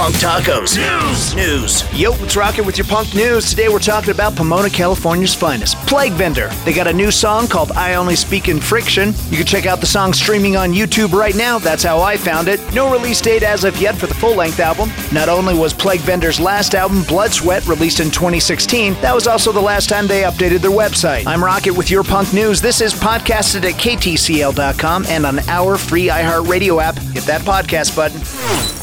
Punk Tacos. News. News. Yo, what's rocking with your punk news? Today we're talking about Pomona, California's finest, Plague Vendor. They got a new song called I Only Speak in Friction. You can check out the song streaming on YouTube right now. That's how I found it. No release date as of yet for the full length album. Not only was Plague Vendor's last album, Bloodsweat, released in 2016, that was also the last time they updated their website. I'm Rocket with your punk news. This is podcasted at ktcl.com and on our free iHeartRadio app. Hit that podcast button.